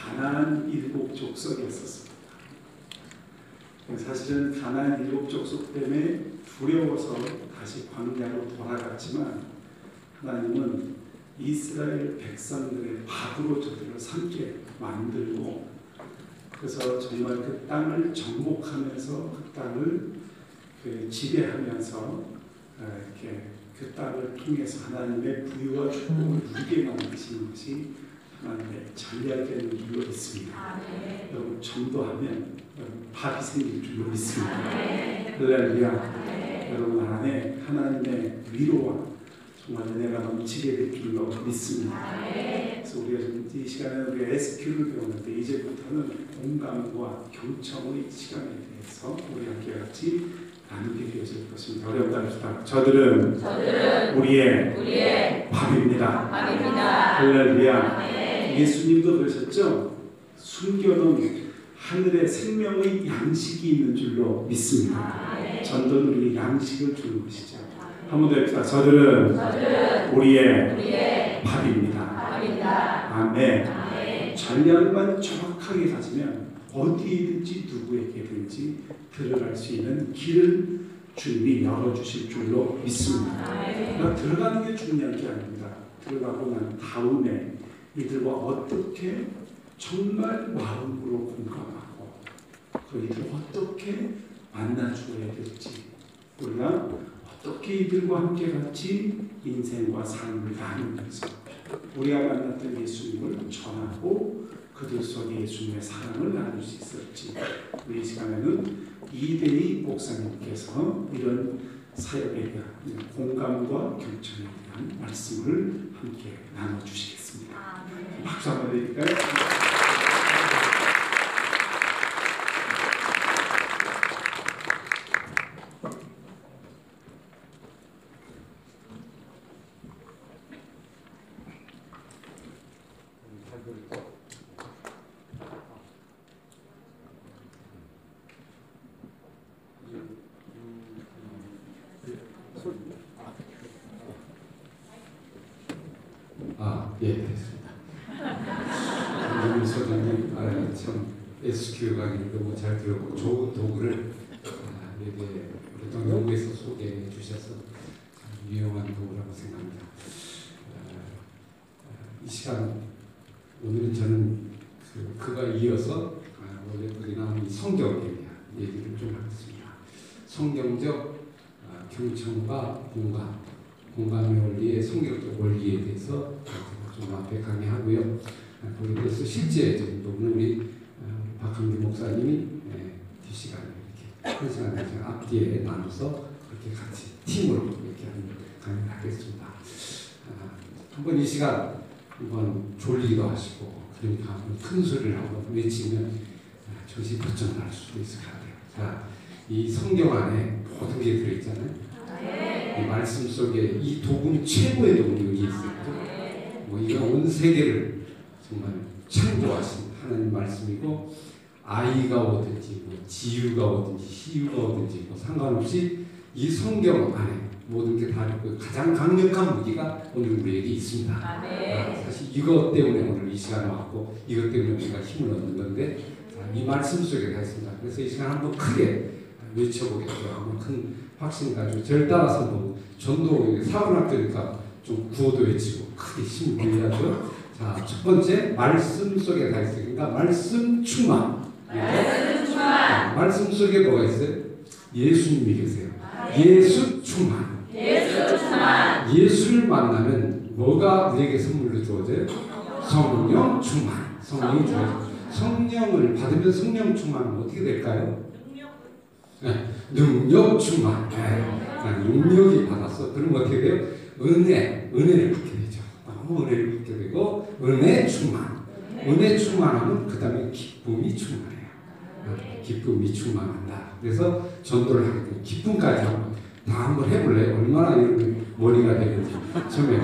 가나안 일곱 족속이었었습니다. 사실은 가나안 일곱 족속 때문에 두려워서 다시 광야로 돌아갔지만 하나님은 이스라엘 백성들의 밥으로 저들을 삼게 만들고 그래서 정말 그 땅을 정복하면서 그 땅을 그 지배하면서 어, 이렇게 그 땅을 통해서 하나님의 부유와 축복을 누리게 만드시는 것이 하나님의 전략된 줄로 있습니다. 아, 네. 여러분 전도하면 밥이 생길 줄로 아, 믿습니다. 네. 할렐루야. 여러분 안에 하나님의 위로와 정말 은혜가 넘치게 될 줄로 믿습니다. 아, 네. 그래서 우리가 지금 이 시간에 우리 SQ를 배우는데 이제부터는 공감과 경청의 시간에 대해서 우리 함께 같이 나누게 되어질 것입니다. 어려운 단어다. 저들은 저들은 우리의 우리의 밥입니다. 밥입니다. 할렐루야. 네. 예수님도 그러셨죠? 숨겨놓은 하늘의 생명의 양식이 있는 줄로 믿습니다. 아, 네. 전도는 우리 양식을 주는 것이죠. 한 번 더 해봅시다. 저들은 저들은 우리의 우리의 밥입니다. 밥입니다. 아멘. 아멘. 전략만 정확하게 가지면 어디든지 누구에게든지 들어갈 수 있는 길을 주님이 열어주실 줄로 믿습니다. 그러나 들어가는 게 중요한 게 아닙니다. 들어가고 난 다음에 이들과 어떻게 정말 마음으로 공감하고 그 이들 어떻게 만나 주어야 될지 우리가 어떻게 이들과 함께 같이 인생과 삶을 나누면서 우리가 만났던 예수님을 전하고 그들 속에 예수님의 사랑을 나눌 수 있을지 우리 이 시간에는 이대희 목사님께서 이런 사역에 대한 공감과 경청에 대한 말씀을 함께 나눠주시겠습니다. 아, 네. 박수 한번 드릴까요? 아, 예, 됐습니다. 김민 소장님, 아, 참 SQ 강의 너무 잘 들었고 좋은 도구를 아, 이렇게 우리 또 연구에서 소개해 주셔서 참 유용한 도구라고 생각합니다. 아, 아, 이 시간 오늘은 저는 그, 그가 이어서 아, 원래 우리 나온 이 성경에 대한 얘기를 좀 하겠습니다. 성경적 아, 경청과 공감 공감의 원리의 성경적 원리에 대해서 좀 앞에 강의하고요. 거기에 대해서 실제적인 부분은 우리 어, 박한규 목사님이 뒷 시간에 한 시간을 앞뒤에 나눠서 그렇게 같이 팀으로 이렇게 하는 강의를 하겠습니다. 아, 한번 이 시간 한번 졸리기도 하시고 그러니까 한번 큰 소리를 한번 외치면 아, 정신 번쩍날 수도 있을 것 같아요. 자, 이 성경 안에 모든 게 들어있잖아요. 이 말씀 속에 이 도금이 최고의 도금이 있어요. 뭐 이건 온 세계를 정말 창조하신 하나님 말씀이고 아이가 오든지 뭐 지유가 오든지 희유가 오든지 뭐 상관없이 이 성경 안에 모든 게 다 있고 가장 강력한 무기가 오늘 우리에게 있습니다. 아, 네. 아, 사실 이것 때문에 오늘 이 시간에 왔고 이것 때문에 우리가 힘을 얻는 건데 자, 이 말씀 속에 다 있습니다. 그래서 이 시간 한번 크게 외쳐보겠고요. 한번 큰 확신 가지고 저를 따라서 뭐 전도 사관학교니까 좀 구호도 외치고 크게 힘을 빌려야죠. 자, 첫 번째 말씀 속에 다 있어요. 그러니까 말씀 충만. 말씀 충만. 말씀 속에 뭐가 있어요? 예수님이 계세요. 예수 충만. 예수 충만. 예수를 만나면 뭐가 우리에게 선물로 주어져요? 성령 충만. 성령이 주어져요. 성령을 받으면 성령 충만은 어떻게 될까요? 네, 능력 충만. 네. 능력이 받았어. 그러면 어떻게 돼요? 은혜, 은혜를 받게 되죠. 너무 은혜를 받게 되고 은혜 충만. 은혜 충만하면 그 다음에 기쁨이 충만해요. 네, 기쁨이 충만한다. 그래서 전도를 하게 돼요. 기쁨까지 다 한번 해볼래요? 얼마나 이런 머리가 되는지. 처음에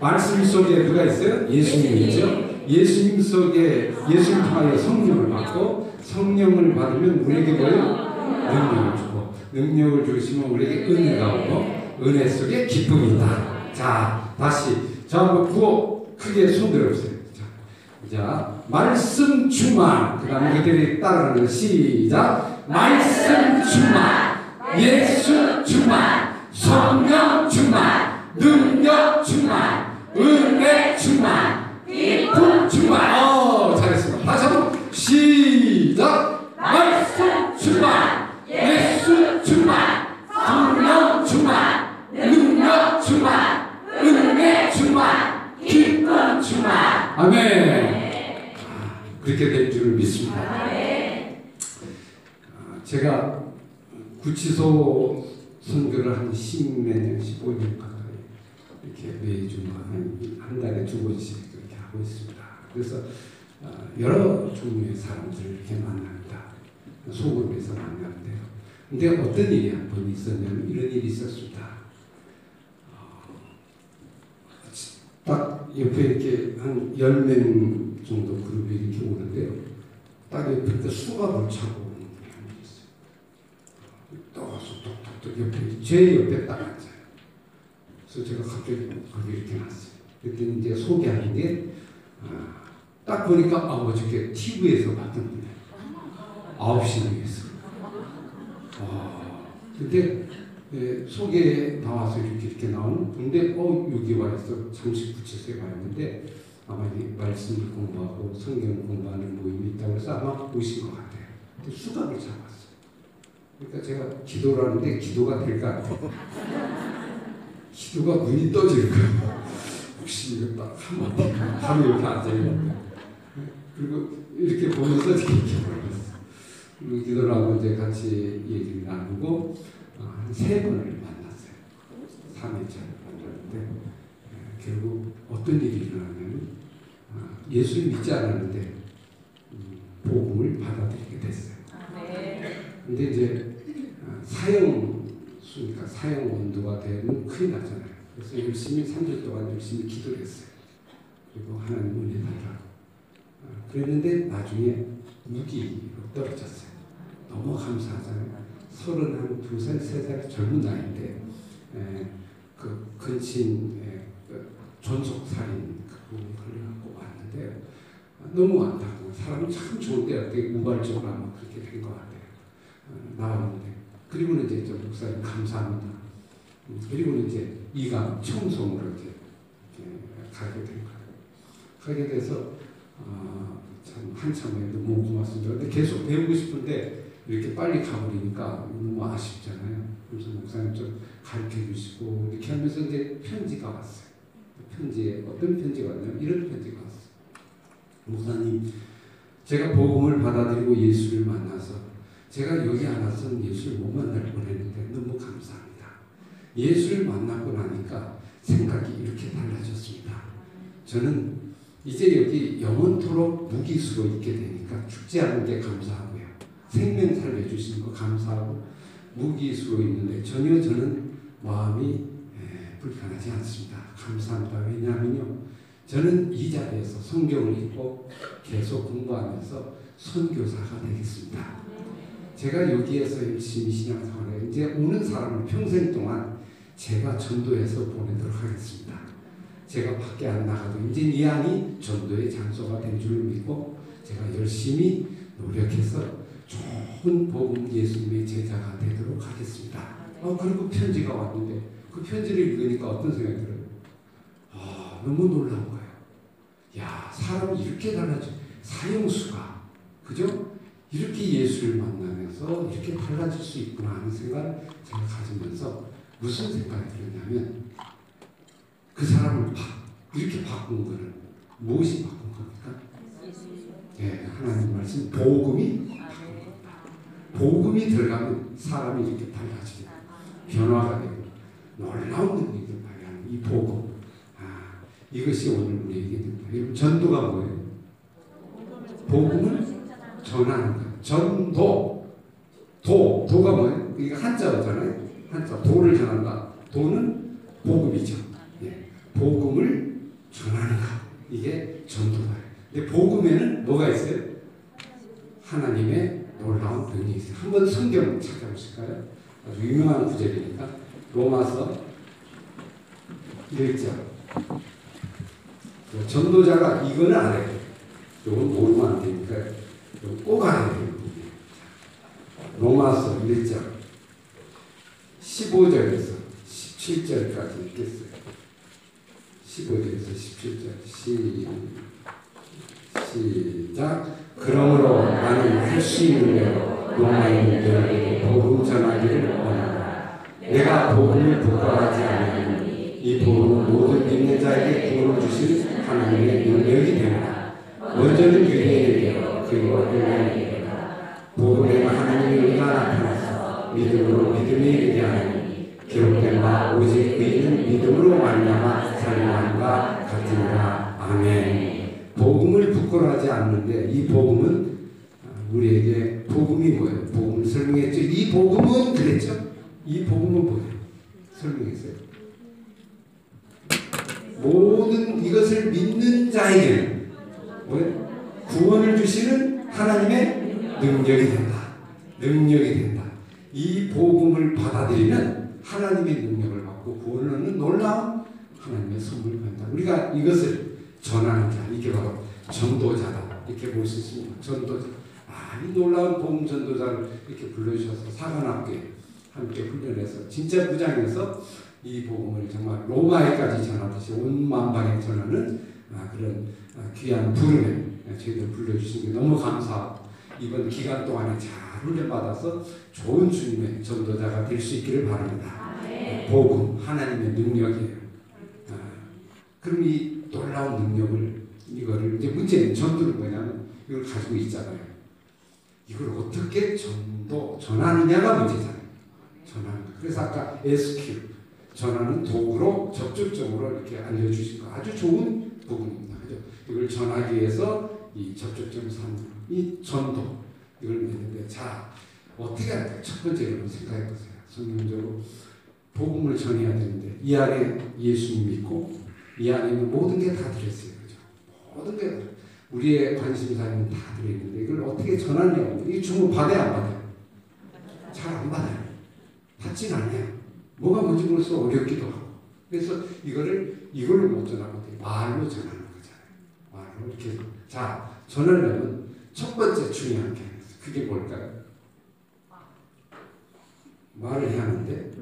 말씀 속에 누가 있어요? 예수님이 있죠. 예수님 속에 예수님 통하여 성령을 받고 성령을 받으면 우리에게 뭐예요? 능력을 주고 능력을 주시면 우리에게 은혜가 오고 은혜 속에 기쁨이 있다. 자 다시 자 한번 구호 크게 손 들어보세요. 자, 자 말씀 충만. 그 다음에 그들이 따라가는 거 시작. 말씀 충만. 예수 충만. 성령 충만. 능력 충만. 은혜 충만. 기쁨 충만. 어 잘했습니다. 다시 한번 시작. 말씀 충만. 예수 충만. 성령 충만. 능력 충만. 은혜 충만. 기쁨 충만. 아멘 그렇게 될 줄을 믿습니다 아, 제가 구치소 선교를 한 10몇 년, 15년 가까이 이렇게 매주 한, 한 달에 두 번씩 그렇게 하고 있습니다. 그래서 어, 여러 종류의 사람들을 이렇게 만납니다. 소그룹에서 만나는데요. 근데 어떤 일이 한 번 있었냐면 이런 일이 있었습니다. 어, 딱 옆에 이렇게 한 10명 정도 그룹이 이렇게 오는데요. 딱 옆에 그 수갑을 차고 오는 분이 있어요. 떠서 똑똑똑 옆에 제 옆에 딱 앉아요. 그래서 제가 갑자기 거기 이렇게 놨어요. 그랬더니 이제 소개하는 게, 아, 딱 보니까, 아, 어저께 TV에서 봤던 분이에요. 아홉 시 뉴스. 아, 근데, 예, 소개 나와서 이렇게 이렇게 나오는 근데, 어, 여기 와 있어. 잠시 와 있는데, 아마 이 말씀을 공부하고 성경 공부하는 모임이 있다고 해서 아마 오신 것 같아요. 근데 수갑을 잡았어요. 그러니까 제가 기도를 하는데 기도가 될까? 기도가 눈이 떠질 거예요. 혹시 이거 딱 한번 하루 이렇게 앉아있는데 그리고 이렇게 보면서 이렇게 기도했어요. 기도를 하고 이제 같이 얘기를 나누고 어, 한세 번을 만났어요. 3회차를 만났는데 예, 결국 어떤 일이 일어나냐면 아, 예수를 믿지 않았는데 음, 복음을 받아들이게 됐어요. 근데 이제 아, 사형 수니까 사형 원도가 되면 큰일 나잖아요. 그래서 열심히 3주 동안 열심히 기도를 했어요. 그리고 하나님 은혜 달라고. 아, 그랬는데 나중에 무기로 떨어졌어요. 너무 감사하잖아요. 서른 한 두 살, 세 살 젊은 나이인데 에, 그 근친 에, 그 존속살인 그분이 걸려 아, 너무 안타고 사람이 참 좋은데 어떻게 우발적으로 아마 그렇게 된 것 같아요. 어, 나왔는데 그리고는 이제 저 목사님 감사합니다. 음, 그리고는 이제 이가 청송으로 이제 가게 된 거예요. 가게 돼서 어, 참 한참에 너무 고맙습니다. 근데 계속 배우고 싶은데 이렇게 빨리 가버리니까 너무 아쉽잖아요. 그래서 목사님 좀 가르쳐 주시고 이렇게 하면서 이제 편지가 왔어요. 편지에 어떤 편지가 왔냐면 이런 편지가 왔어요. 목사님, 제가 복음을 받아들이고 예수를 만나서 제가 여기 안 왔으면 예수를 못 만날 뻔했는데 너무 감사합니다. 예수를 만나고 나니까 생각이 이렇게 달라졌습니다. 저는 이제 여기 영원토록 무기수로 있게 되니까 죽지 않은 게 감사하고요. 생명 살려주신 거 감사하고 무기수로 있는데 전혀 저는 마음이 에, 불편하지 않습니다. 감사합니다. 왜냐하면요. 저는 이 자리에서 성경을 읽고 계속 공부하면서 선교사가 되겠습니다. 제가 여기에서 열심히 신앙생활을 이제 오는 사람을 평생 동안 제가 전도해서 보내도록 하겠습니다. 제가 밖에 안 나가도 이제 이 안이 전도의 장소가 된 줄 믿고 제가 열심히 노력해서 좋은 복음 예수님의 제자가 되도록 하겠습니다. 어, 그리고 편지가 왔는데 그 편지를 읽으니까 어떤 생각이 들어요? 아, 너무 놀라운. 야, 사람이 이렇게 달라져. 사형수가. 그죠? 이렇게 예수를 만나면서 이렇게 달라질 수 있구나 하는 생각을 제가 가지면서 무슨 생각이 들었냐면 그 사람을 바, 이렇게 바꾼 거는 무엇이 바꾼 겁니까? 예, 하나님 말씀 복음이 복음이 들어가면 사람이 이렇게 달라지고 변화가 되고 놀라운 능력을 발휘하는 이 복음. 아, 이것이 오늘 우리에게 됩니다. 여러분 전도가 뭐예요? 복음을 전하는 거예요. 전도. 도. 도가 뭐예요? 이게 한자잖아요. 한자. 도를 전한다. 도는 복음이죠. 예. 복음을 전하는 것. 이게 전도다. 근데 복음에는 뭐가 있어요? 하나님의 보실까요? 아주 유명한 구절이니까 로마서 1장 그 전도자가 이거는 알아야 돼요. 이건 모르면 안 되니까 꼭 알아야 돼요. 로마서 1장 15절에서 17절까지 읽겠어요. 15절에서 17절 시, 시작 그러므로 나는 할수 있는 대로 로마인들에게 복음 전하기를 원한다. 내가 복음을 부과하지 않으니 이 복음은 모든 믿는 자에게 구원을 주신 하나님의 능력이 됩니다. 먼저는 유대인에게 그리고 헬라인에게 복음에 하나님의 의가 나타나서 믿음으로 믿음이 이르게 하니 기록된 바 오직 의인은 믿음으로 말미암아 살림함과 같으니라 아멘. 복음을 부끄러워하지 않는데 이 복음은 우리에게 복음이 뭐예요? 복음을 설명했죠. 이 복음은 그랬죠. 이 복음은 뭐예요? 설명했어요. 모든 이것을 믿는 뭐예요? 구원을 주시는 하나님의 능력이 된다. 능력이 된다. 이 복음을 받아들이면 하나님의 능력을 받고 구원을 얻는 놀라운 하나님의 선물을 받는다. 우리가 이것을 전하는 자, 이게 바로 전도자다. 이렇게 볼 수 있습니다. 전도자. 아, 이 놀라운 복음 전도자를 이렇게 불러주셔서 사관학교에 함께 훈련해서 진짜 부장에서 이 복음을 정말 로마에까지 전하듯이 온 만방에 전하는 아, 그런 아, 귀한 부름에 저희들 불러주신 게 너무 감사하고 이번 기간 동안에 잘 훈련받아서 좋은 주님의 전도자가 될 수 있기를 바랍니다. 복음 하나님의 능력이에요. 아, 그럼 이 놀라운 능력을 이거를 이제 문제는 전도는 뭐냐면 이걸 가지고 있잖아요. 이걸 어떻게 전도 전하느냐가 문제잖아요. 전하는 거. 그래서 아까 SQ 전하는 도구로 적극적으로 이렇게 알려주신 거 아주 좋은 부분입니다. 그죠? 이걸 전하기 위해서 이 접촉점 3, 이 전도 이걸 했는데 자 어떻게 할까요? 첫 번째로 생각해 보세요. 성경적으로 복음을 전해야 되는데 이 안에 예수님 믿고 이 안에 있는 모든 게 다 들어있어요. 그죠? 모든 게 우리의 관심사는 다 들어있는데 이걸 어떻게 전하냐고 이 주문 받아야 안 받아요? 잘 안 받아요. 받진 않아요. 뭐가 뭔지 모르서 어렵기도 하고 그래서 이거를 이걸로 못 전하고 말로 전하는 거잖아요. 말로 이렇게 자 전하려면 첫 번째 중요한 게. 그게 뭘까요? 말을 해야 하는데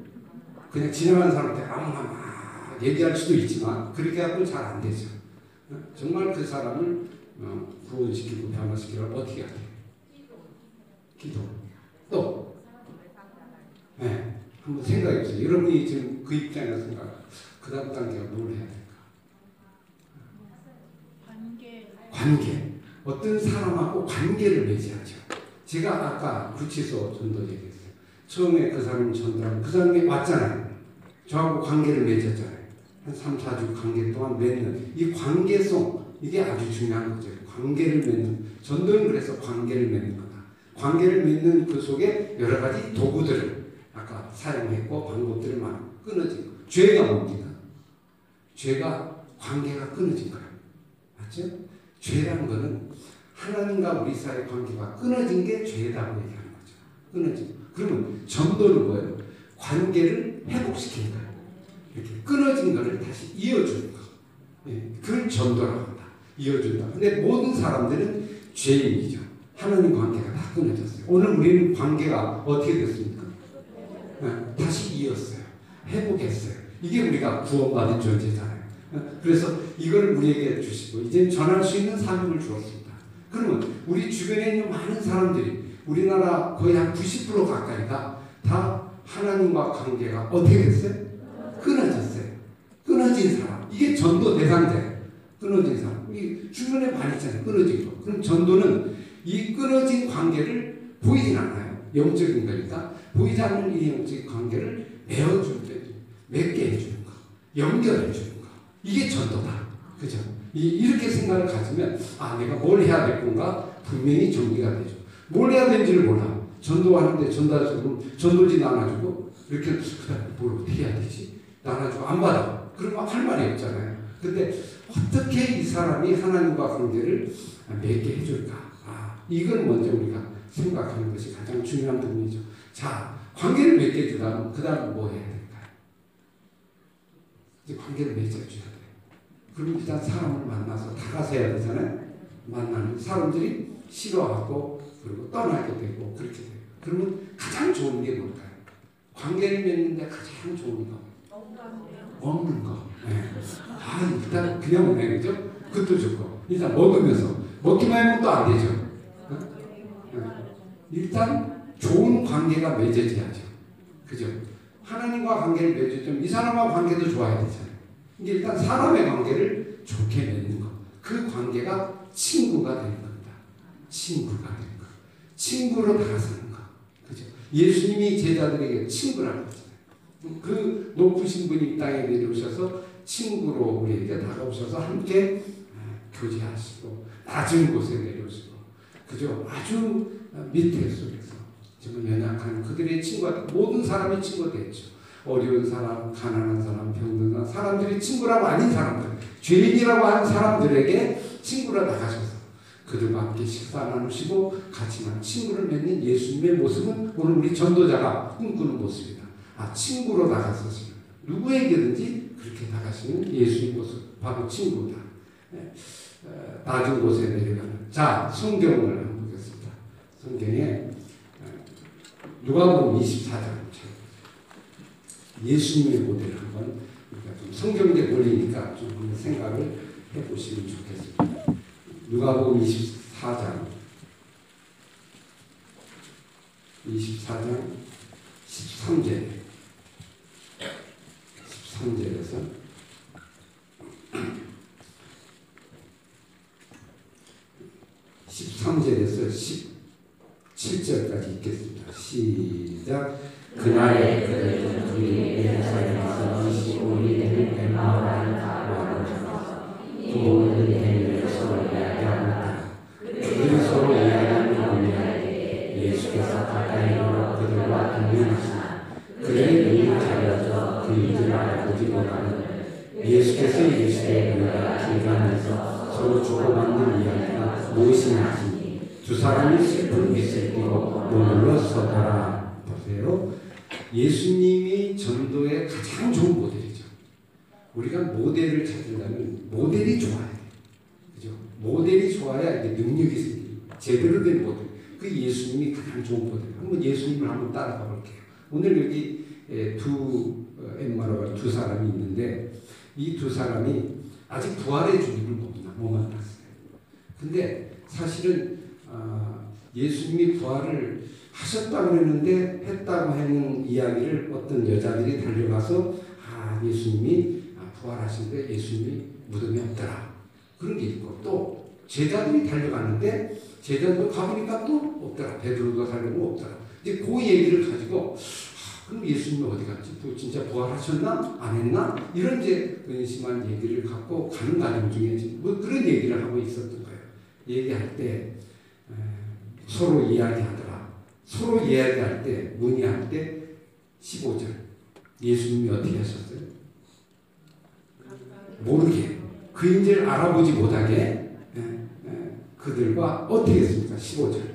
그냥 지나가는 사람한테 아무나 막 얘기할 수도 있지만 그렇게 하면 잘 안 되죠. 어? 정말 그 사람을 어, 구원시키고 변화시키려면 어떻게 해야 돼요? 기도. 또, 네, 한번 생각해 보세요. 여러분이 지금 그 입장에서 생각, 그 다음 단계가 뭘 해야 될까? 관계. 어떤 사람하고 관계를 맺어야죠. 제가 아까 구치소 전도 얘기했어요. 처음에 그 사람이 전도하면 그 사람이 왔잖아요. 저하고 관계를 맺었잖아요. 한 3, 4주 관계 동안 맺는 이 관계성 이게 아주 중요한 거죠. 관계를 맺는 전도는 그래서 관계를 맺는 거다. 관계를 맺는 그 속에 여러 가지 도구들을 사용했고 방법들을 많이 끊어진 거. 죄가 뭡니까? 죄가 관계가 끊어진 거예요. 맞죠? 죄라는 거는 하나님과 우리 사이의 관계가 끊어진 게 죄다고 얘기하는 거죠. 끊어진 거. 그러면 전도는 뭐예요? 관계를 회복시키는 거예요. 이렇게 끊어진 거를 다시 이어주는 거. 예, 그걸 전도라고 한다. 이어준다. 근데 모든 사람들은 죄인이죠. 하나님 관계가 다 끊어졌어요. 오늘 우리는 관계가 어떻게 됐습니까? 예, 다시 이었어요. 회복했어요. 이게 우리가 구원받은 존재잖아요. 예, 그래서 이걸 우리에게 주시고 이제 전할 수 있는 사명을 주었습니다. 그러면 우리 주변에 있는 많은 사람들이 우리나라 거의 한 90% 가까이가 다 하나님과 관계가 어떻게 됐어요? 끊어졌어요. 끊어진 사람. 이게 전도 대상자예요. 끊어진 사람. 이 주변에 많이 있잖아요. 끊어진 거. 그럼 전도는 이 끊어진 관계를 보이진 않아요. 영적인 거니까 보이지 않는 이 영적인 관계를 메어줄 때 맺게 해주는 거. 연결해 주는 거. 이게 전도다. 그죠? 이, 이렇게 생각을 가지면 아 내가 뭘 해야 될 건가 분명히 정리가 되죠. 뭘 해야 되는지를 몰라. 전도하는데 전도하고 전도지 나눠주고 이렇게 뭘 어떻게 해야 되지? 나눠주고 안 받아. 그러면 할 말이 없잖아요. 근데 어떻게 이 사람이 하나님과 관계를 맺게 해줄까? 아, 이걸 먼저 우리가 생각하는 것이 가장 중요한 부분이죠. 자, 관계를 맺게 되면 그 다음 뭐 해야 될까요? 이제 관계를 맺어줘야 돼요. 그럼 일단 사람을 만나서 다가서야 되잖아요. 만나는 사람들이 싫어하고 그리고 떠나게 되고 그렇게 돼요. 그러면 가장 좋은 게 뭘까요? 관계를 맺는데 가장 좋은 거 먹는 거. 네. 아 일단 그냥 먹는 거죠. 그것도 좋고 일단 먹으면서 먹기만 하면 또 안 되죠. 일단 좋은 관계가 맺어져야죠. 그죠? 하나님과 관계를 맺어주면 이 사람과 관계도 좋아야 되잖아요. 이게 일단 사람의 관계를 좋게 맺는 거. 그 관계가 친구가 되는 겁니다. 친구가 되는 거. 친구로 다가서는 거. 그죠? 예수님이 제자들에게 친구라고 했잖아요. 그 높으신 분이 이 땅에 내려오셔서 친구로 우리에게 다가오셔서 함께 아, 교제하시고 낮은 곳에 내려오시고 그죠? 아주 밑에 속에서 정말 연약한 그들의 친구가 모든 사람이 친구가 됐죠. 어려운 사람, 가난한 사람, 병든 사람, 사람 들이 친구라고 아닌 사람들, 죄인이라고 하는 사람들에게 친구로 나가셔서 그들과 함께 식사 나누시고 같이 만 친구를 맺는 예수님의 모습은 오늘 우리 전도자가 꿈꾸는 모습이다. 아, 친구로 나가서시는 누구에게든지 그렇게 나가시는 예수의 모습, 바로 친구다. 네. 어, 낮은 곳에 내려가는. 자, 성경을. 성경에 어, 누가복음 24장 예수님의 모델을 한번 우리가 좀 성경적 원리니까 좀 한번 생각을 해보시면 좋겠습니다. 누가복음 24장. 24장 13절. 13절에서 13절에서 17절까지 읽겠습니다. 시작. 그날에 그들은 둘이 예루살렘에서 15일이 되는 엠마오라는 가로로 오셔서 모든 일을 서로 이야기하고 그들이 서로 이야기하는 가운데 예수께서 가까이 이르러 그들과 동행하시나 그들의 눈이 가려져 그 일을 알아보지 못하는 예수께서 이르시되 우리가 길 가면서 서로 주고받는 이야기가 무엇이냐 하시니 두 사람이 슬픈 빛을 머물러 서더라 보세요. 예수님이 전도의 가장 좋은 모델이죠. 우리가 모델을 찾으려면 모델이 좋아야 돼. 그죠? 모델이 좋아야 이게 능력이 생기고 제대로 된 모델. 그 예수님이 가장 좋은 모델. 한번 예수님을 한번 따라가 볼게요. 오늘 여기 에, 두 어, 엠마로가 두 사람이 있는데 이 두 사람이 아직 부활의 주님을 못, 만났어요. 근데 사실은 아, 예수님이 부활을 하셨다고 했는데 했다고 하는 이야기를 어떤 여자들이 달려가서 아 예수님이 아, 부활하신데 예수님이 무덤에 없더라 그런 게 있고 또 제자들이 달려갔는데 제자들 가보니까 또 없더라 베드로가 살려고 없더라 이제 그 얘기를 가지고 그럼 예수님 어디 갔지? 또 진짜 부활하셨나? 안 했나? 이런 이제 근심한 얘기를 갖고 가는 과정 중에 뭐 그런 얘기를 하고 있었던 거예요. 얘기할 때 에, 서로 이야기하더라. 서로 이야기할 때 문의할 때 15절 예수님이 어떻게 하셨어요? 모르게 그 인재를 알아보지 못하게 에, 에, 그들과 어떻게 했습니까? 15절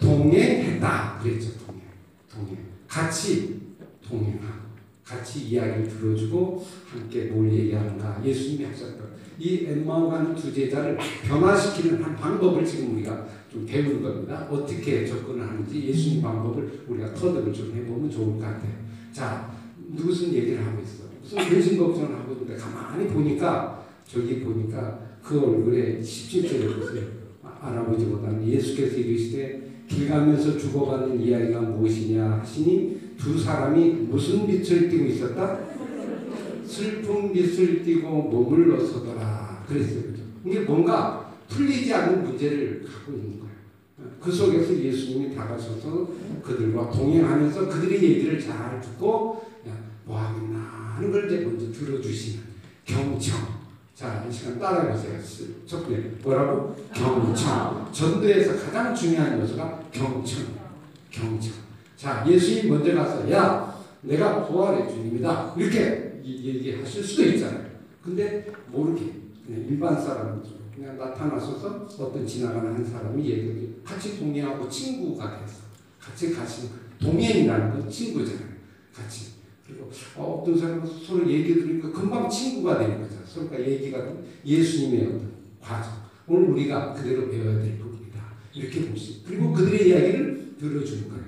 동행했다 그랬죠. 동행. 동행. 같이 동행하고 같이 이야기를 들어주고 함께 뭘 얘기하는가 예수님이 하셨던 이 엠마오 가는 두 제자를 변화시키는 한 방법을 지금 우리가 좀 배우는 겁니다. 어떻게 접근을 하는지 예수님 방법을 우리가 터득을 좀 해보면 좋을 것 같아요. 자, 무슨 얘기를 하고 있어? 무슨 근심 걱정을 하고 있는데 가만히 보니까 저기 보니까 그 얼굴에 17절에 보세요. 아, 알아보지 못하는 예수께서 이르시되 길 가면서 주고받는 이야기가 무엇이냐 하시니 두 사람이 무슨 빛을 띠고 있었다? 슬픈 빛을 띠고 머물러 서더라 그랬어요. 이게 뭔가 풀리지 않는 문제를 갖고 있는 거예요. 그 속에서 예수님이 다가서서 그들과 동행하면서 그들의 얘기를 잘 듣고 야, 뭐 하겠나 하는 걸 이제 먼저 들어주시는 경청. 자, 이 시간 따라해보세요. 첫 번째 뭐라고? 경청. 전도에서 가장 중요한 요소가 경청. 경청. 자, 예수님 먼저 가서 야, 내가 부활의 주님이다. 이렇게 이- 얘기하실 수도 있잖아요. 근데 모르게 그냥 일반 사람처럼 그냥 나타나셔서 어떤 지나가는 한 사람이 얘기를 같이 동행하고 친구가 돼서 같이 거예요. 동행이라는 건 친구잖아요. 같이. 그리고 어, 어떤 사람은 서로 얘기 들으니까 금방 친구가 되는 거죠. 서로가 얘기가 된 예수님의 어떤 과정. 오늘 우리가 그대로 배워야 될 부분이다. 이렇게 있어요. 그리고 그들의 이야기를 들어주는 거예요.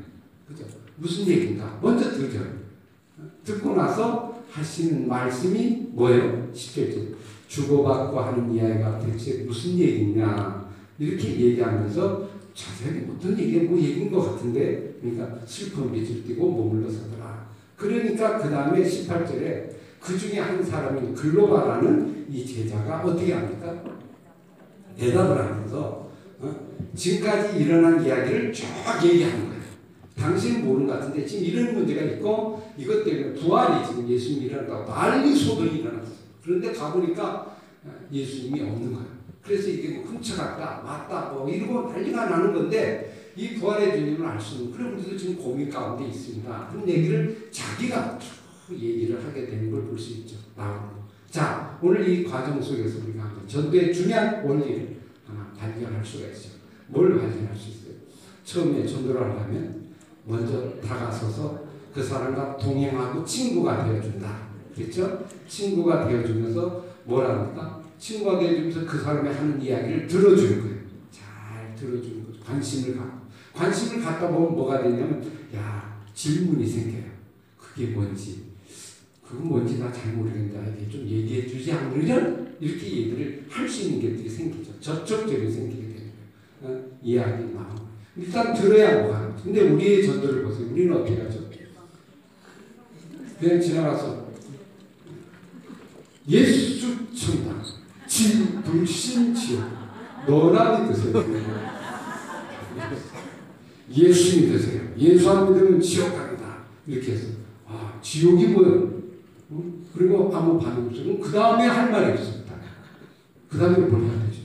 그죠? 무슨 얘기인가? 먼저 들어요. 듣고 나서 하시는 말씀이 뭐예요? 10절째. 주고받고 하는 이야기가 대체 무슨 얘기냐? 이렇게 얘기하면서 자세하게 어떤 얘기가 뭐 얘기인 것 같은데 그러니까 슬픈 빛을 띠고 머물러 서더라. 그러니까 그 다음에 18절에 그 중에 한 사람이 글로바라는 이 제자가 어떻게 합니까? 대답을 하면서 어? 지금까지 일어난 이야기를 쭉 얘기하는 거예요. 당신은 모르는 것 같은데 지금 이런 문제가 있고 이것 때문에 부활이 지금 예수님이 일어났다고 난리 소동이 일어났어요. 그런데 가보니까 예수님이 없는 거예요. 그래서 이게 뭐 훔쳐갔다, 맞다, 뭐 이러고 난리가 나는 건데 이 부활의 주님을 알 수 없는 그런 우리도 지금 고민 가운데 있습니다. 그런 얘기를 자기가 쭉 얘기를 하게 되는 걸 볼 수 있죠. 나오고. 자, 오늘 이 과정 속에서 우리가 전도의 중요한 원리를 하나 발견할 수가 있어요. 뭘 발견할 수 있어요? 처음에 전도를 하려면 먼저 다가서서 그 사람과 동행하고 친구가 되어준다. 그렇죠? 친구가 되어주면서 뭐랍니까? 친구가 되어주면서 그 사람이 하는 이야기를 들어주는 거예요. 잘 들어주는 거죠. 관심을 갖고. 관심을 갖다 보면 뭐가 되냐면, 야, 질문이 생겨요. 그게 뭔지. 그건 뭔지 나 잘 모르겠는데, 나에게 좀 얘기해 주지 않으면 이렇게 얘기를 할 수 있는 것들이 생기죠. 접촉점이 생기게 되는 거예요. 어? 이야기 나오고. 일단 들어야 뭐가 근데 우리의 전도를 보세요. 우리는 어떻게 하죠? 그냥 지나가서 예수 천당 진 불신 지옥 너나 믿으세요. 예수 믿으세요. 예수 안 믿으면 지옥 갑니다. 이렇게 해서 아 지옥이 뭐예요? 어? 그리고 아무 반응 없어요. 그 다음에 할 말이 없습니다. 그 다음에 뭘 해야 되죠?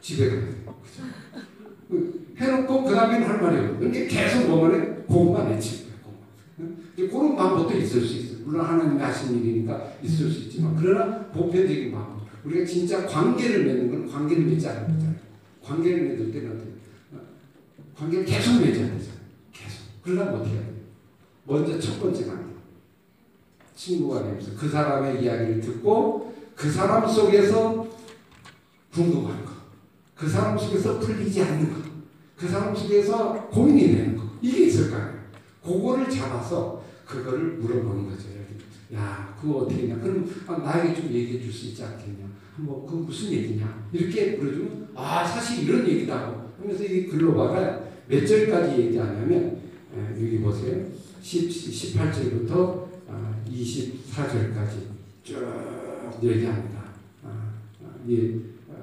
집에 가야 돼요. 그죠? 해놓고 그 다음에는 할 말이 없어요. 그러니까 계속 뭐만 해? 공만 해치는. 이제 그런 마음부터 있을 수 있어요. 물론 하나님이 하신 일이니까 있을 수 있지만 그러나 보편적인 마음 우리가 진짜 관계를 맺는 건 관계를 맺지 않는 거잖아요. 관계를 맺을 때는 어떻게 어, 관계를 계속 맺어야 되잖아요. 계속. 그러려면 어떻게 해야 돼요? 먼저 첫 번째 관계. 친구가 되면서 그 사람의 이야기를 듣고 그 사람 속에서 궁금한 거. 그 사람 속에서 풀리지 않는 거. 그 사람 속에서 고민이 되는 거. 이게 있을 거 아니에요. 그거를 잡아서 그거를 물어보는 거죠. 야, 그거 어떻게 했냐? 그럼 아, 나에게 좀 얘기해 줄 수 있지 않겠냐? 뭐, 그 무슨 얘기냐? 이렇게 물어주면, 아, 사실 이런 얘기다. 하면서 이 글로바가 몇 절까지 얘기하냐면, 에, 여기 보세요. 10, 18절부터 아, 24절까지 쭉 얘기합니다. 아, 아, 예, 아,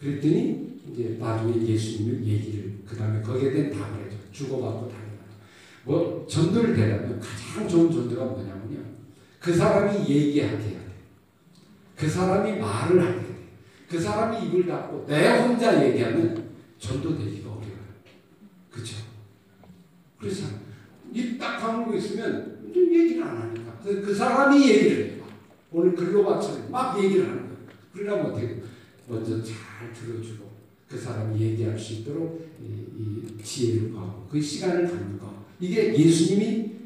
그랬더니, 이제 나중에 예수님의 얘기를, 그 다음에 거기에 대한 답을 해줘. 주고받고 답을 뭐, 전도를 대라면 가장 좋은 전도가 뭐냐면요. 그 사람이 얘기하게 해야 돼. 그 사람이 말을 하게 돼. 그 사람이 입을 닫고 내 혼자 얘기하면 전도되기가 어려워요. 그렇죠? 그래서 입딱 다물고 있으면 얘기를 안 하니까 그, 그 사람이 얘기를 해요. 오늘 글로바처럼 막 얘기를 하는 거예요. 그러려면 어떻게? 먼저 잘 들어주고 그 사람이 얘기할 수 있도록 이, 이 지혜를 구하고 그 시간을 갖는 거 이게 예수님이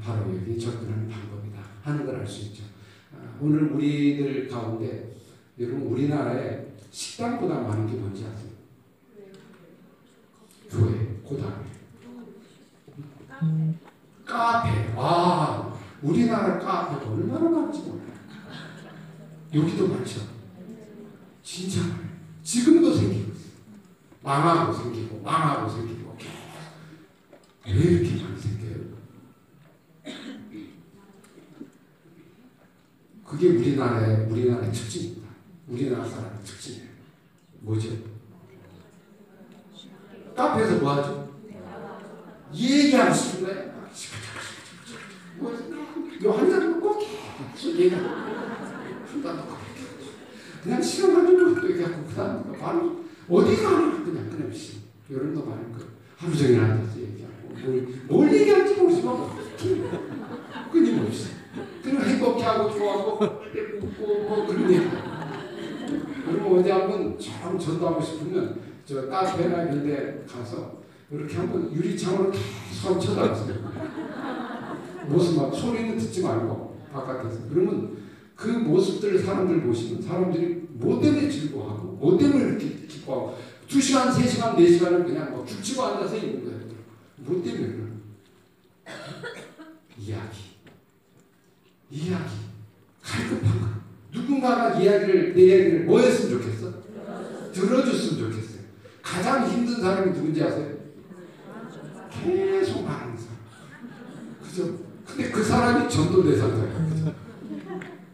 바로 여기 접근하는 방법이다 하는 걸 알 수 있죠. 오늘 우리들 가운데 여러분 우리나라에 식당보다 많은 게 뭔지 아세요? 교회, 고등학교, 카페. 와, 우리나라 카페가 얼마나 많지 몰라요. 여기도 많죠. 진짜. 지금도 생기고 있어요. 망하고 생기고 망하고 생기고 왜 이렇게 많이 생겨요? 그게 우리나라의 우리나라의 특징입니다. 우리나라 사람의 특징이에요. 뭐죠? 카페에서 뭐 하죠? 얘기하고 싶은 거예요. 뭐한 잔 먹고 계속 얘기하고 그냥 시간 가지고 또 얘기하고 그다음 바로 어디 가나 그냥 끊임없이 이런 거 많은 거 하루 종일 앉아서 얘기하고 뭘, 뭘 얘기할지 모르지만 끊임없이 그냥 행복해하고 좋아하고 웃고 뭐 그런 얘기 그리고 어디 한번 참 전도하고 싶으면 저 카페나 이렇게 한번 유리창으로 계속 쳐다보세요. 모습 막 소리는 듣지 말고 바깥에서 그러면 그 모습들을 사람들 보시면 사람들이 뭐 때문에 즐거워하고 뭐 때문에 이렇게 기뻐하고 두 시간, 세 시간, 네 시간을 그냥 뭐 죽치고 앉아서 있는 거예요. 뭐 때문에 그러는 이야기, 이야기, 갈급한 거. 누군가가 이야기를 내 이야기를 뭐 했으면 좋겠어? 들어줬으면 좋겠어요. 가장 힘든 사람이 누군지 아세요? 계속 말하는 사람. 그죠? 근데 그 사람이 전도 대상자예요.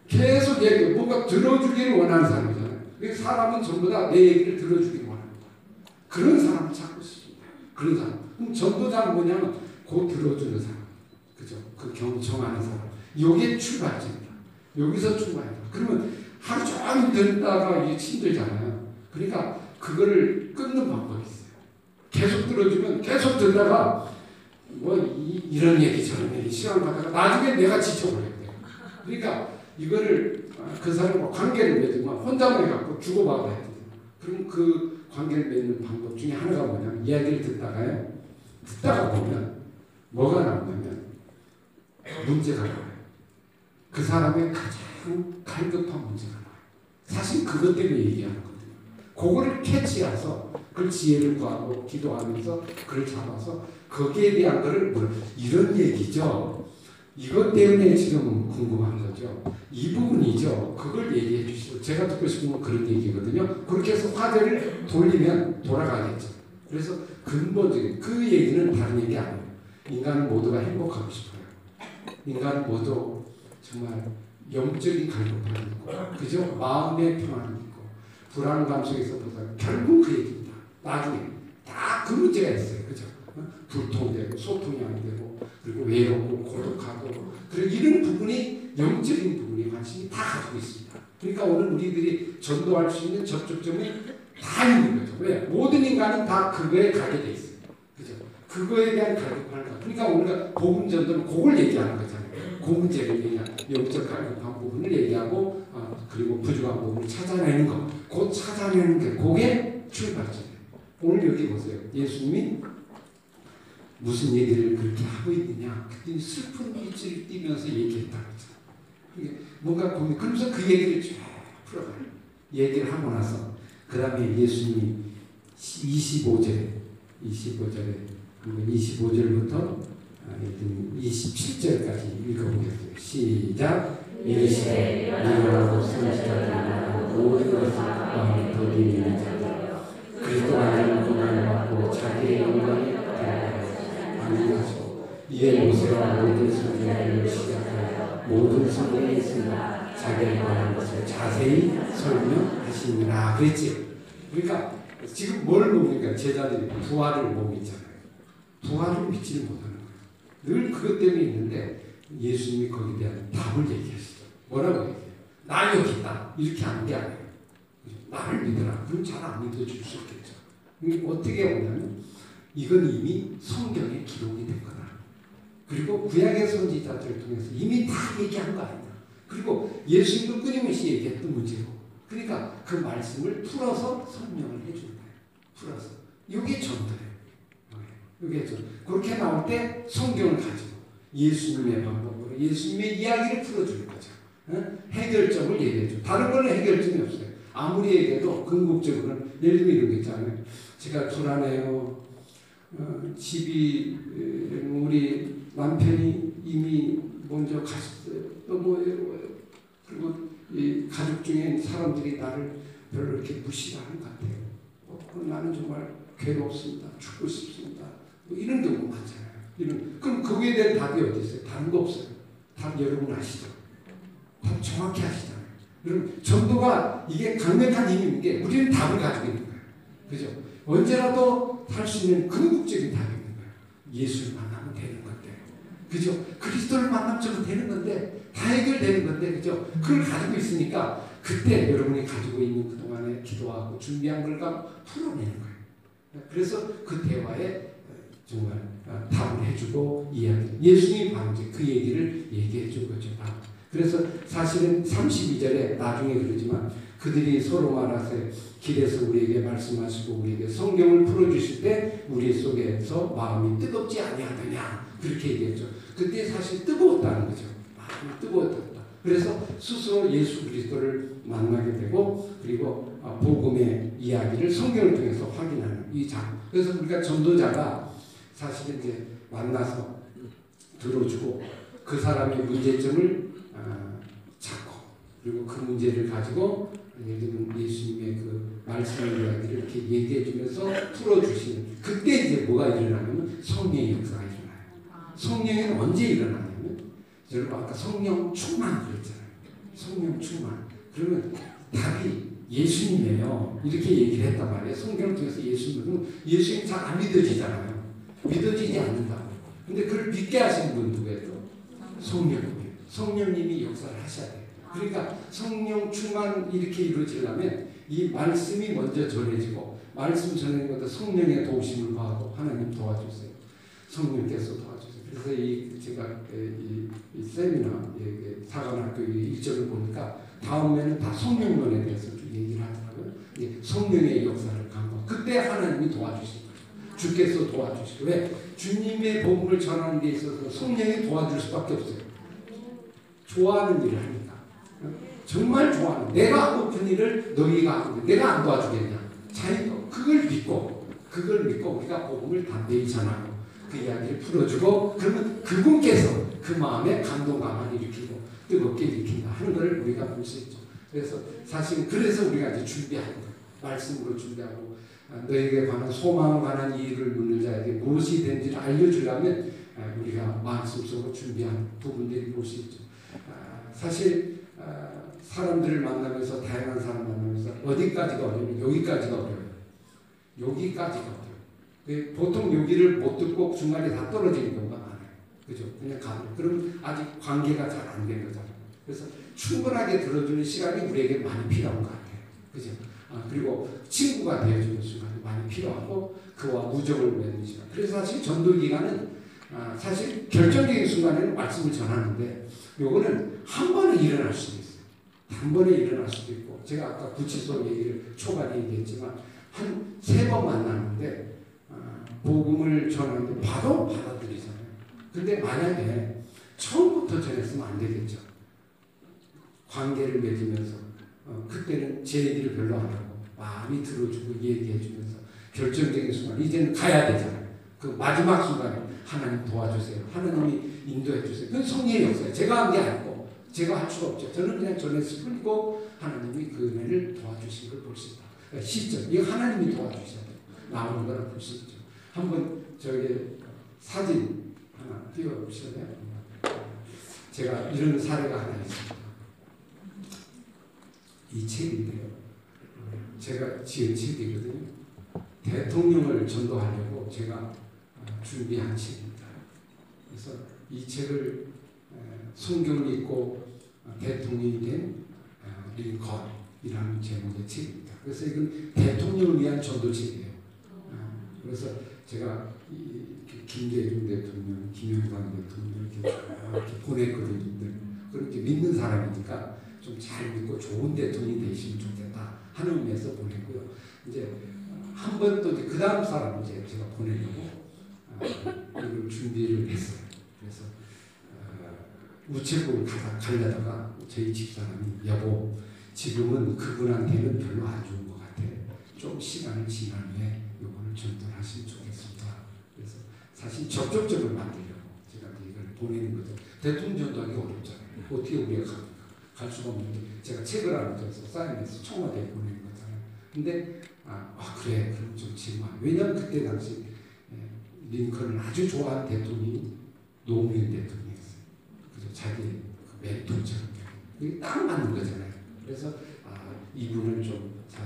계속 얘기, 뭔가 들어주기를 원하는 사람이잖아요. 사람은 전부 다 내 얘기를 들어주기를 원합니다. 그런 사람을 찾고 싶습니다. 그런 사람. 그럼 전도자는 뭐냐면 곧 들어주는 사람. 그죠? 그 경청하는 사람. 요게 출발점입니다. 여기서 출발해요. 그러면 하루 종일 듣다가 이게 힘들잖아요. 그러니까 그거를 끊는 방법이. 계속 들어주면 계속 듣다가 뭐 이, 런 얘기 저런 얘기 시간 가다가 나중에 내가 지쳐버려요. 그러니까 이거를 아, 그 사람과 관계를 맺으면 혼자만 갖고 주고받아야 돼요. 그럼 그 관계를 맺는 방법 중에 하나가 뭐냐면 이야기를 듣다가요. 듣다가 보면 뭐가 나오냐면 문제가 나와요. 그 사람의 가장 갈급한 문제가 나와요. 사실 그것 때문에 얘기하는 거거든요. 그거를 캐치해서 그 지혜를 구하고 기도하면서 그걸 잡아서 거기에 대한 거를 뭐 이런 얘기죠. 이것 때문에 지금 궁금한 거죠. 이 부분이죠. 그걸 얘기해 주시고 제가 듣고 싶은 건 그런 얘기거든요. 그렇게 해서 화제를 돌리면 돌아가겠죠. 그래서 근본적인 그 얘기는 다른 얘기 아니에요. 인간은 모두가 행복하고 싶어요. 인간은 모두 정말 영적인 갈급함이 있고 그죠? 마음의 평안이 있고 불안감 속에서 보다 결국 그 얘기 나중에 다그 문제가 있어요. 그죠? 불통되고 소통이 안 되고 그리고 외롭고 고독하고 그리고 이런 부분이 영적인 부분이 관심이 다 가지고 있습니다. 그러니까 오늘 우리들이 전도할 수 있는 접촉점이 다 있는 거죠. 왜? 모든 인간은 다 그거에 가게 돼 있어요. 그죠? 그거에 대한 갈급함을 갖고 그러니까 우리가 복음 전도는 그걸 얘기하는 거잖아요. 그 문제를 얘기하는 영적 갈급한 부분을 얘기하고 어, 그리고 부족한 부분을 찾아내는 것. 곧 찾아내는 게 그게 출발점이에요. 오늘 여기 보세요. 예수님이 무슨 얘기를 그렇게 하고 있느냐. 그때 슬픈 빛을 띠면서 얘기했다 그랬잖아요. 뭔가 보면 그러면서 그 얘기를 쭉 풀어가요. 얘기를 하고 나서 그 다음에 예수님이 25절 25절에 25절부터 27절까지 읽어보겠습니다. 시작. 이르시되 일어나고 성실하고 모든 것을 더디는 자 이에 모세와 모든 선생님을 시작하여 모든 성경에 있으나 자기에 관한 것을 자세히 설명하시니라 그랬지. 그러니까 지금 뭘 봅니까? 제자들이 부활을 못 믿잖아요. 부활을 믿지 못하는 거예요. 늘 그것 때문에 있는데 예수님이 거기에 대한 답을 얘기하시죠. 뭐라고 얘기해요? 나 여기 있다. 이렇게 하는 게 아니에요. 나를 믿어라. 그럼 잘 안 믿어줄 수 있겠죠. 어떻게 보냐면 이건 이미 성경에 기록이 된 거다. 그리고 구약의 선지자들을 통해서 이미 다 얘기한 거 아니다. 그리고 예수님도 끊임없이 얘기했던 문제고. 그러니까 그 말씀을 풀어서 설명을 해주는 거예요. 풀어서. 이게 전도예요. 이게 전. 그렇게 나올 때 성경을 가지고 예수님의 방법으로 예수님의 이야기를 풀어주는 거죠. 해결점을 얘기해줘. 다른 거는 해결점이 없어요. 아무리 얘기해도 궁극적으로는 예를 들면 이런 게 있잖아요. 제가 불안해요. 어, 집이 우리 남편이 이미 먼저 갔어요. 너무 외로워요. 그리고 이 가족 중에 사람들이 나를 별로 이렇게 무시하는 것 같아요. 어, 나는 정말 괴롭습니다. 죽고 싶습니다. 뭐 이런 경우 많잖아요. 이런 그럼 거기에 대한 답이 어디 있어요? 다른 거 없어요. 답 여러분 아시죠? 답 정확히 아시잖아요. 여러분 전도가 이게 강력한 힘이 게 우리는 답을 가지고 있는 거예요. 그죠? 언제라도 할수 있는 궁극적인 답이 있는 거예요. 예수를 건데. 그죠? 그리스도를 만나면 저도 되는 건데 다 해결되는 건데 그죠? 그걸 가지고 있으니까 그때 여러분이 가지고 있는 그동안에 기도하고 준비한 걸 풀어내는 거예요. 그래서 그 대화에 정말 답을 해주고 이야기. 예수님이 바로 이제 그 얘기를 얘기해 준 거죠. 그래서 사실은 32절에 나중에 그러지만 그들이 서로 말하세 길에서 우리에게 말씀하시고 우리에게 성경을 풀어주실 때 우리 속에서 마음이 뜨겁지 아니하더냐 그렇게 얘기했죠. 그때 사실 뜨거웠다는 거죠. 마음이 뜨거웠다. 그래서 스스로 예수 그리스도를 만나게 되고 그리고 어, 복음의 이야기를 성경을 통해서 확인하는 이 장. 그래서 우리가 전도자가 사실은 이제 만나서 들어주고 그 사람의 문제점을 어, 찾고 그리고 그 문제를 가지고 예를 들면 예수님의 그 말씀의 이야기를 이렇게 얘기해 주면서 풀어주시는 그때 이제 뭐가 일어나냐면 성령의 역사가 일어나요. 성령은 언제 일어나냐면 여러분 아까 성령 충만 그랬잖아요. 성령 충만. 그러면 답이 예수님이에요. 이렇게 얘기를 했단 말이에요. 성경을 통해서 예수님은 예수님 잘 안 믿어지잖아요. 믿어지지 않는다고. 근데 그걸 믿게 하시는 분 누구예요? 성령님이에요. 성령님이 역사를 하셔야 돼요. 그러니까 성령 충만 이렇게 이루어지려면 이 말씀이 먼저 전해지고 말씀 전하는 것도 성령의 도우심을 구하고 하나님 도와주세요. 성령께서 도와주세요. 그래서 이 제가 이, 이 세미나 이 사관학교 일정을 보니까 다음에는 다 성령론에 대해서 좀 얘기를 하더라고요. 이제 성령의 역사를 강조. 그때 하나님이 도와주신 거예요. 주께서 도와주시고 왜 주님의 복음을 전하는 데 있어서 성령이 도와줄 수밖에 없어요. 좋아하는 일을 하니까. 정말 좋아하는 내가 하고 그 일을 너희가 하고 내가 안 도와주겠냐. 자기가 그걸 믿고 그걸 믿고 우리가 복음을 담대히 전하고 그 이야기를 풀어주고 그러면 그분께서 그 마음에 감동감을 일으키고 뜨겁게 일으킨다 하는 걸 우리가 볼 수 있죠. 그래서 사실 그래서 우리가 이제 준비하는 거예요 말씀으로 준비하고 아, 너에게 관한 소망에 관한 이 일을 묻는 자에게 무엇이 된지를 알려주려면 아, 우리가 말씀 속으로 준비한 부분들이 볼 수 있죠. 아, 사실 아, 사람들을 만나면서 다양한 사람 만나면서 어디까지가 어려우면 여기까지가 어려워요. 여기까지가 어려워요. 그 보통 여기를 못 듣고 중간에 다 떨어지는 경우가 많아요. 그죠? 그냥 가요. 그럼 아직 관계가 잘안된 거잖아요. 그래서 충분하게 들어주는 시간이 우리에게 많이 필요한 것 같아요. 그죠? 아, 그리고 친구가 되어주는 시간이 많이 필요하고 그와 무적을 맺는 시간. 그래서 사실 전도 기간은 아, 사실 결정적인 순간에는 말씀을 전하는데 요거는 한 번에 일어날 수도 있어요. 한 번에 일어날 수도 있고 제가 아까 구치소 얘기를 초반에 얘기했지만 한 세 번 만났는데 아, 복음을 전하는데 바로 받아들이잖아요. 근데 만약에 처음부터 전했으면 안 되겠죠. 관계를 맺으면서 어, 그때는 제 얘기를 별로 안 하고 많이 들어주고 얘기해주면서 결정적인 순간 이제는 가야 되잖아요. 그 마지막 순간에 하나님 도와주세요. 하나님이 인도해 주세요. 그건 성령의 역사예요. 제가 한 게 아니고 제가 할 수가 없죠. 저는 그냥 전해서 풀고 하나님이 그 은혜를 도와주신 걸 볼 수 있다. 그러니까 시점. 이거 하나님이 도와주셔야 돼요. 나오는 거라 볼수 있죠. 한번 저기 사진 하나 띄워보실래요? 제가 이런 사례가 하나 있습니다. 이 책인데요. 제가 지은 책이거든요. 대통령을 전도하려고 제가 준비한 책입니다. 그래서 이 책을 성경을 읽고 대통령이 된 링컨이라는 제목의 책입니다. 그래서 이건 대통령을 위한 전도책이에요. 그래서 제가 김대중 대통령, 김영삼 대통령 이렇게, 이렇게 보냈거든요. 그렇게 믿는 사람이니까 좀 잘 믿고 좋은 대통령이 되시면 좋겠다 하는 의미에서 보냈고요. 이제 한 번 또 그 다음 사람 이제 제가 보내려고 이걸 준비를 했어요. 그래서 우체국을 가다 가려다가 저희 집사람이 여보 지금은 그분한테는 별로 안 좋은 것 같아. 좀 시간을 지난 후에 이거를 전달하시면 좋겠습니다. 그래서 사실 적극적으로 만들려고 제가 이걸 보내는 거죠. 대통령 전도하기 어렵잖아요. 어떻게 우리가 갑니까? 갈 수가 없는데 제가 책을 안 써서 사인해서 청와대에 보내는 거잖아요. 근데 아, 아 그래 그럼 좀 지마. 왜냐면 그때 당시 링컨을 아주 좋아한 대통령이 노무현 대통령이었어요. 그래서 자기 그 멘토처럼 이게 딱 맞는 거잖아요. 그래서 아, 이분을 좀잘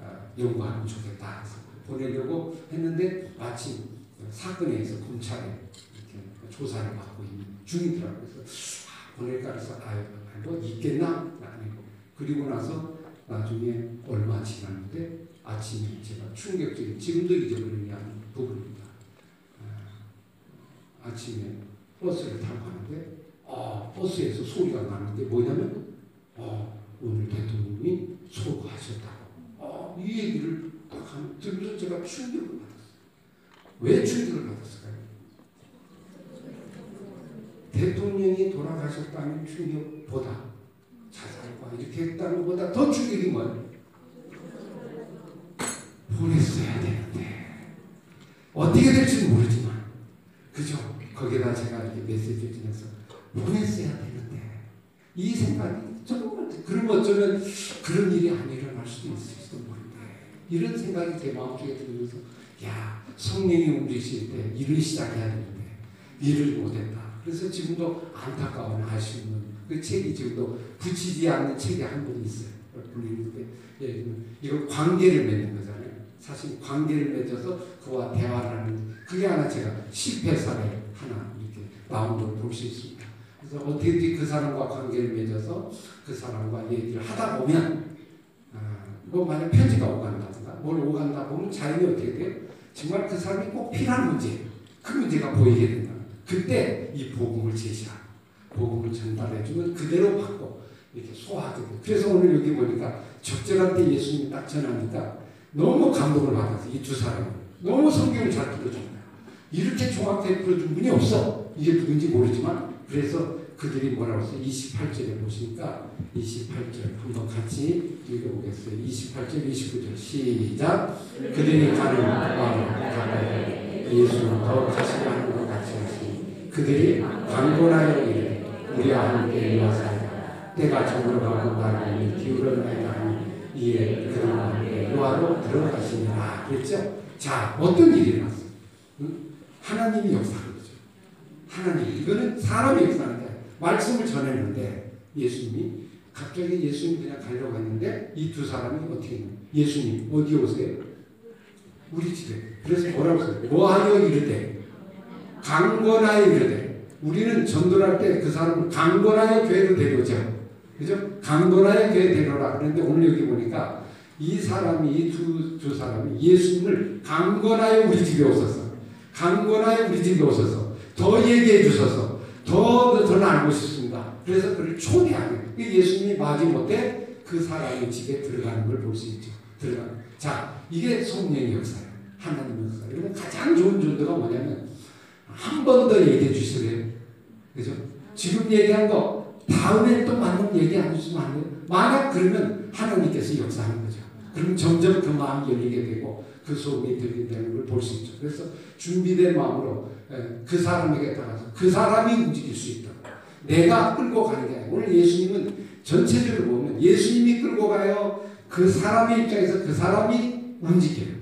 아, 연구하면 좋겠다 해서 보내려고 했는데 마침 사건에 의해서 검찰에 이렇게 조사를 받고 있는 중이더라고요. 그래서 아, 보낼까 해서 아유 뭐 있겠나? 아니고 그리고 나서 나중에 얼마 지났는데 아침에 제가 충격적인 지금도 잊어버리지 않은 부분입니다. 아, 아침에 버스를 타고 가는데 어, 버스에서 소리가 나는데 뭐냐면 어, 오늘 대통령이 소거하셨다고 어, 이 얘기를 딱 한- 들으면서 제가 충격을 받았어요. 왜 충격을 받았을까요? 대통령이 돌아가셨다는 충격보다 자살과 이렇게 했다는 것보다 더 충격이 뭐예요? 보냈어야 되는데 어떻게 될지는 모르지만 그죠? 거기다 제가 이렇게 메시지를 주면서 보냈어야 되는데 이 생각이 정말 그럼 어쩌면 그런 일이 안 일어날 수도 있을지도 모르는데 이런 생각이 제 마음속에 들면서 야 성령이 움직이실 때 일을 시작해야 되는데 일을 못했다. 그래서 지금도 안타까운 아쉬움은 그 책이 지금도 붙이지 않는 책이 한 권 있어요. 불리는데 예, 이거 관계를 맺는 거잖아요. 사실 관계를 맺어서 그와 대화를 하는 그게 하나 제가 실패 사례 하나 이렇게 나온 걸 볼 수 있습니다. 그래서 어떻게든지 그 사람과 관계를 맺어서 그 사람과 얘기를 하다 보면 아, 뭐 만약 편지가 오간다든가 뭘 오간다 보면 자연히 어떻게 돼요? 정말 그 사람이 꼭 필요한 문제예요. 그 문제가 보이게 된다. 그때 이 복음을 제시하고 복음을 전달해주면 그대로 받고 이렇게 소화하거든요. 그래서 오늘 여기 보니까 적절한 때 예수님이 딱 전하니까 너무 감동을 받아서 이 두 사람이 너무 성경을 잘 풀어줍니다. 이렇게 정확하게 풀어준 분이 없어. 이게 누군지 모르지만 그래서 그들이 뭐라고 했어요? 28절에 보시니까 28절 한번 같이 읽어보겠어요. 28절, 29절 시작. 그들이 가는 마음 가까이 예수는 더 가시려는 것 같이 하시니 그들이 강권하여 이르되 우리와 함께 일어사이다. 때가 저물어가고 나를 기울어나이다 하니 이에 그들과 함께 요하로 들어가시니라 그랬죠? 자 어떤 일이 일어났어요? 응? 하나님이 역사하는 거죠. 하나님 이거는 게 아니라 말씀을 전했는데 예수님이 갑자기 예수님 그냥 가려고 했는데 이 두 사람이 어떻게 했냐 예수님 어디 오세요? 우리 집에 그래서 뭐라고 써요? 뭐하여 이르되 강권하여 이르되 우리는 전도할 때 그 사람을 강권하여 교회로 데려오죠 그죠? 강권하여 교회 데려오라 그런데 오늘 여기 보니까 이 사람이 이두 두 사람이 예수님을 강권하여 우리 집에 오셔서 강권하여 우리 집에 오셔서 더 얘기해 주셔서 더 저는 알고 싶습니다. 그래서 그를 초대하는 그 예수님이 마지못해 그 사람의 집에 들어가는 걸 볼 수 있죠. 들어가는. 자, 이게 성령의 역사예요. 하나님의 역사. 그러면 가장 좋은 전도가 뭐냐면 한 번 더 얘기해 주시래요. 그죠? 지금 얘기한 거 다음에 또 맞는 얘기 안 해주시면 안 돼요. 만약 그러면 하나님께서 역사하는 거죠. 그럼 점점 그 마음이 열리게 되고 그 소음이 들린다는 걸 볼 수 있죠. 그래서 준비된 마음으로 예, 그 사람에게 따라서 그 사람이 움직일 수 있다. 내가 끌고 가는 게 아니라 오늘 예수님은 전체적으로 보면 예수님이 끌고 가요. 그 사람의 입장에서 그 사람이 움직여요.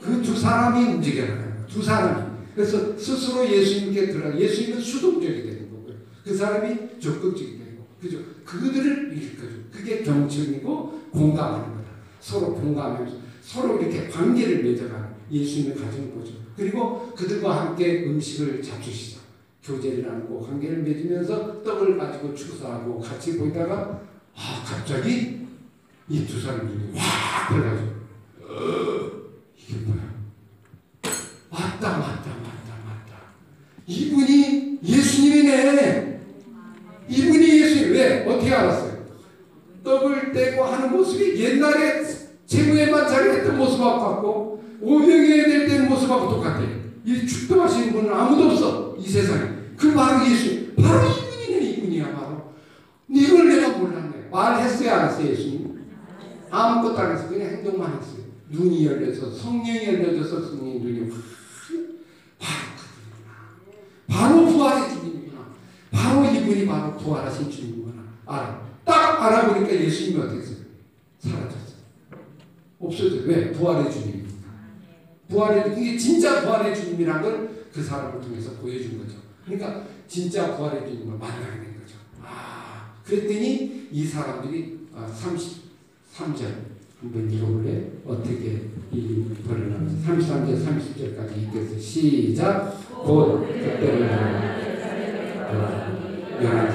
그 두 사람이 움직여요. 두 사람이. 그래서 스스로 예수님께 들어가 예수님은 수동적이 되는 거고요. 그 사람이 적극적이 되고 그죠? 그들을 일으켜줘. 그게 경청이고 공감하는 거다. 서로 공감하면서 서로 이렇게 관계를 맺어가는 예수님의 가정을 보죠. 그리고 그들과 함께 음식을 잡수시죠. 교제를 나누고 관계를 맺으면서 떡을 가지고 축사하고 같이 보다가 아 갑자기 이 두 사람이 확 어, 이게 뭐야? 맞다 맞다 맞다 맞다. 이분이 예수님이네. 이분이 예수님 왜 어떻게 알았어요? 떡을 떼고 하는 모습이 옛날에 최고에만 잘했던 모습하고 같고 오병이어야 될 때는 모습하고 똑같아요. 이 축도하시는 분은 아무도 없어 이 세상에. 그 바로 예수. 바로 이분이네 이분이야 바로. 이걸 내가 몰랐네. 말했어요 안 했어요 예수님? 아무것도 안 했어요. 그냥 행동만 했어요. 눈이 열려서 성령이 열려져서 성령의 눈이 확 바로 부활의 주님이구나. 바로 이분이 바로 부활하신 주님이구나. 알아. 딱 알아보니까 예수님이 어떻게 했어요? 사라졌어요. 없어졌어요. 왜? 부활의 주님이니까. 부활의 이게 진짜 부활의 주님이란 걸 그 사람을 통해서 보여준 거죠. 그러니까 진짜 부활의 주님을 만나게 된 거죠. 아, 그랬더니 이 사람들이 아, 33절 한번 읽어볼래? 어떻게 이 벌어나면서 33절 30절까지 읽겠어 시작 곧 그때를 연한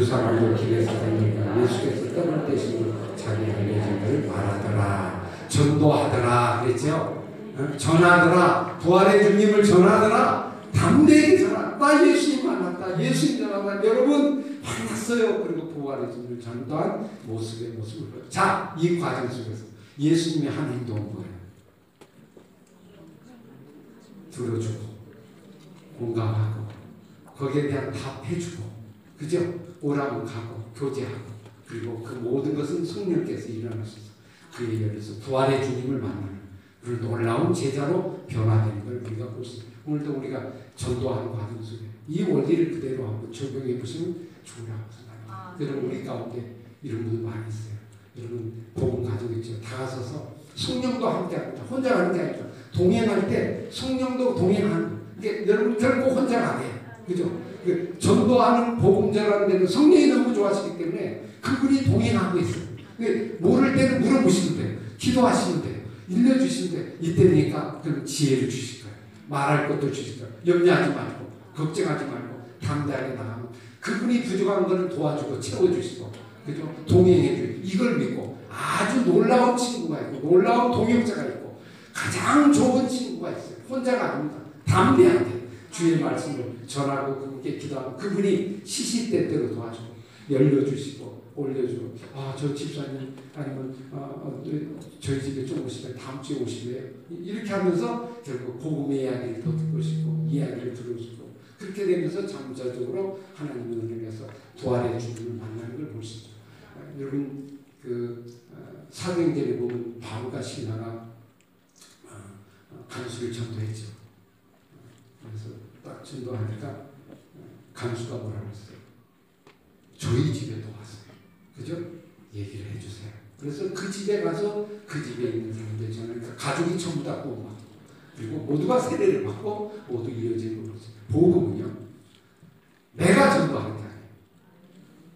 두 사람도 길에서 다니니까 예수께서 떡을 떼시고 자기 알려진 것을 말하더라. 전도하더라 그랬죠. 어? 전하더라 부활의 주님을 전하더라 담대히 전하. 나 예수님 만났다. 예수님 전하다. 여러분 만났어요. 그리고 부활의 주님을 전도한 모습의 모습을 보여. 자, 이 과정 속에서 예수님이 한 행동은 뭐예요? 들어주고 공감하고 거기에 대한 답해주고 그죠? 오라고 가고 교제하고 그리고 그 모든 것은 성령께서 일어나셔서 그에 열려서 부활의 주님을 만나는 그 놀라운 제자로 변화되는 걸 우리가 볼 수 있습니다. 오늘도 우리가 전도하는 과정 속에 이 원리를 그대로 한번 적용해 보시면 좋으라고 생각합니다. 여러분 우리 가운데 이런 분 많이 있어요. 여러분 복음 가지고 있죠. 다가서서 성령도 함께 합니다. 혼자 가는 게 아니죠. 동행할 때 성령도 동행하는 이게 여러분 결국 혼자 안 해요. 그죠? 그 전도하는 복음자라는 데는 성령이 너무 좋아하시기 때문에 그분이 동행하고 있어요. 그 모를 때는 물어보시면 돼요. 기도하시면 돼요. 일러주시면 돼요. 이때니까 그럼 지혜를 주실 거예요. 말할 것도 주실 거예요. 염려하지 말고 걱정하지 말고 담대하게 나가면 그분이 부족한 것을 도와주고 채워주시고 그죠? 동행해 주고 이걸 믿고 아주 놀라운 친구가 있고 놀라운 동역자가 있고 가장 좋은 친구가 있어요. 혼자가 아닙니다. 담대하게 주의 말씀을 전하고 그분께 기도하고 그분이 시시때때로 도와주고 열려주시고 올려주고 아 저 집사님 아니면 어, 어, 저희 집에 좀 오시면 다음 주에 오실래요? 이렇게 하면서 결국 복음의 이야기를 더 듣고 싶고 이야기를 들어주고 그렇게 되면서 잠자적으로 하나님의 은혜에서 부활의 주님을 만나는 걸 볼 수 있죠. 아, 여러분 그 어, 사도행전에 보면 바울과 신하가 어, 어, 간수를 전도했죠. 그래서 딱 전도하니까 어, 간수가 뭐라고 했어요? 저희 집에도 왔어요. 그죠? 얘기를 해주세요. 그래서 그 집에 가서 그 집에 있는 사람들 저는 그 가족이 전부 다 구원받고 그리고 모두가 세례를 받고 모두 이어지는 거죠. 복음은요. 내가 전도하는 게 아니에요.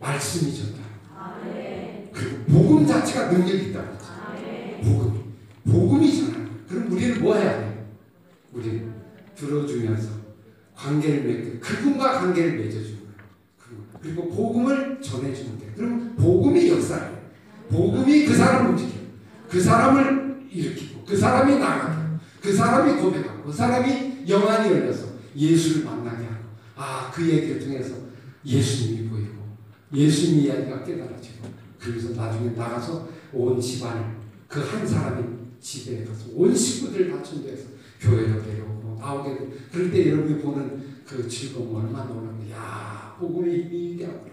말씀이 전도하는 거예요. 그리고 복음 자체가 능력이 있다고 했죠. 복음. 복음이 전하는 거예요. 그럼 우리는 뭐 해야 돼요? 우리는 들어주면서 관계를 맺고 그분과 관계를 맺어주는 거예요. 그리고 복음을 전해주는 거예요. 그럼 복음이 역사예요. 복음이 그 사람을 움직여요. 그 사람을 일으키고 그 사람이 나가게 하고 그 사람이 고백하고 그 사람이 영안이 열려서 예수를 만나게 하고 아 그 얘기를 통해서 예수님이 보이고 예수님 이야기가 깨달아지고 그래서 나중에 나가서 온 집안을 그 한 사람이 집에 가서 온 식구들 다 천도해서 교회로 데려오고 나오게 돼. 그럴 때 여러분이 보는 그 즐거움 얼마나 놀라운 야 복음의 힘이 위대하구나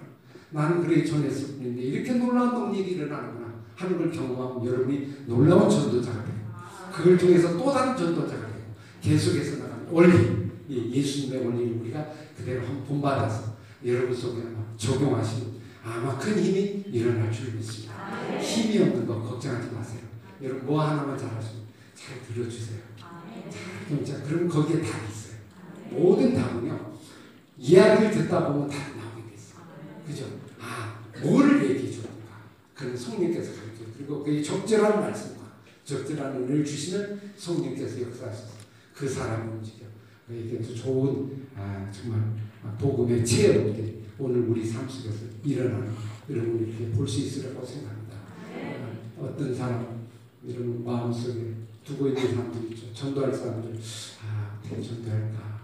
나는 그래 전했을 뿐인데 이렇게 놀라운 일이 일어나는구나 하는 걸 경험하면 여러분이 놀라운 전도자가 되고 그걸 통해서 또 다른 전도자가 되고 계속해서 나가는 원리 이 예수님의 원리를 우리가 그대로 한번 본받아서 여러분 속에 적용하시면 아마 큰 힘이 일어날 줄 믿습니다. 힘이 없는 거 걱정하지 마세요. 여러분 뭐 하나만 잘하시면 잘 들어주세요. 잘 자, 그럼 거기에 답이 있어요. 모든 답은요 이야기를 듣다 보면 답이 나오게 돼 있어요. 그죠? 아 뭐를 얘기해 주는가? 그는 성령께서 가르쳐 그리고 그게 적절한 말씀과 적절한 은혜를 주시는 성령께서 역사하셔서 그 사람을 움직여 그에게서 좋은 아, 정말 복음의 체험들이 오늘 우리 삶 속에서 일어나는 여러분 이렇게 볼 수 있으라고 생각합니다. 아, 어떤 사람 여러분 마음속에 두고 있는 사람들 있죠. 전도할 사람들 아 어떻게 전도할까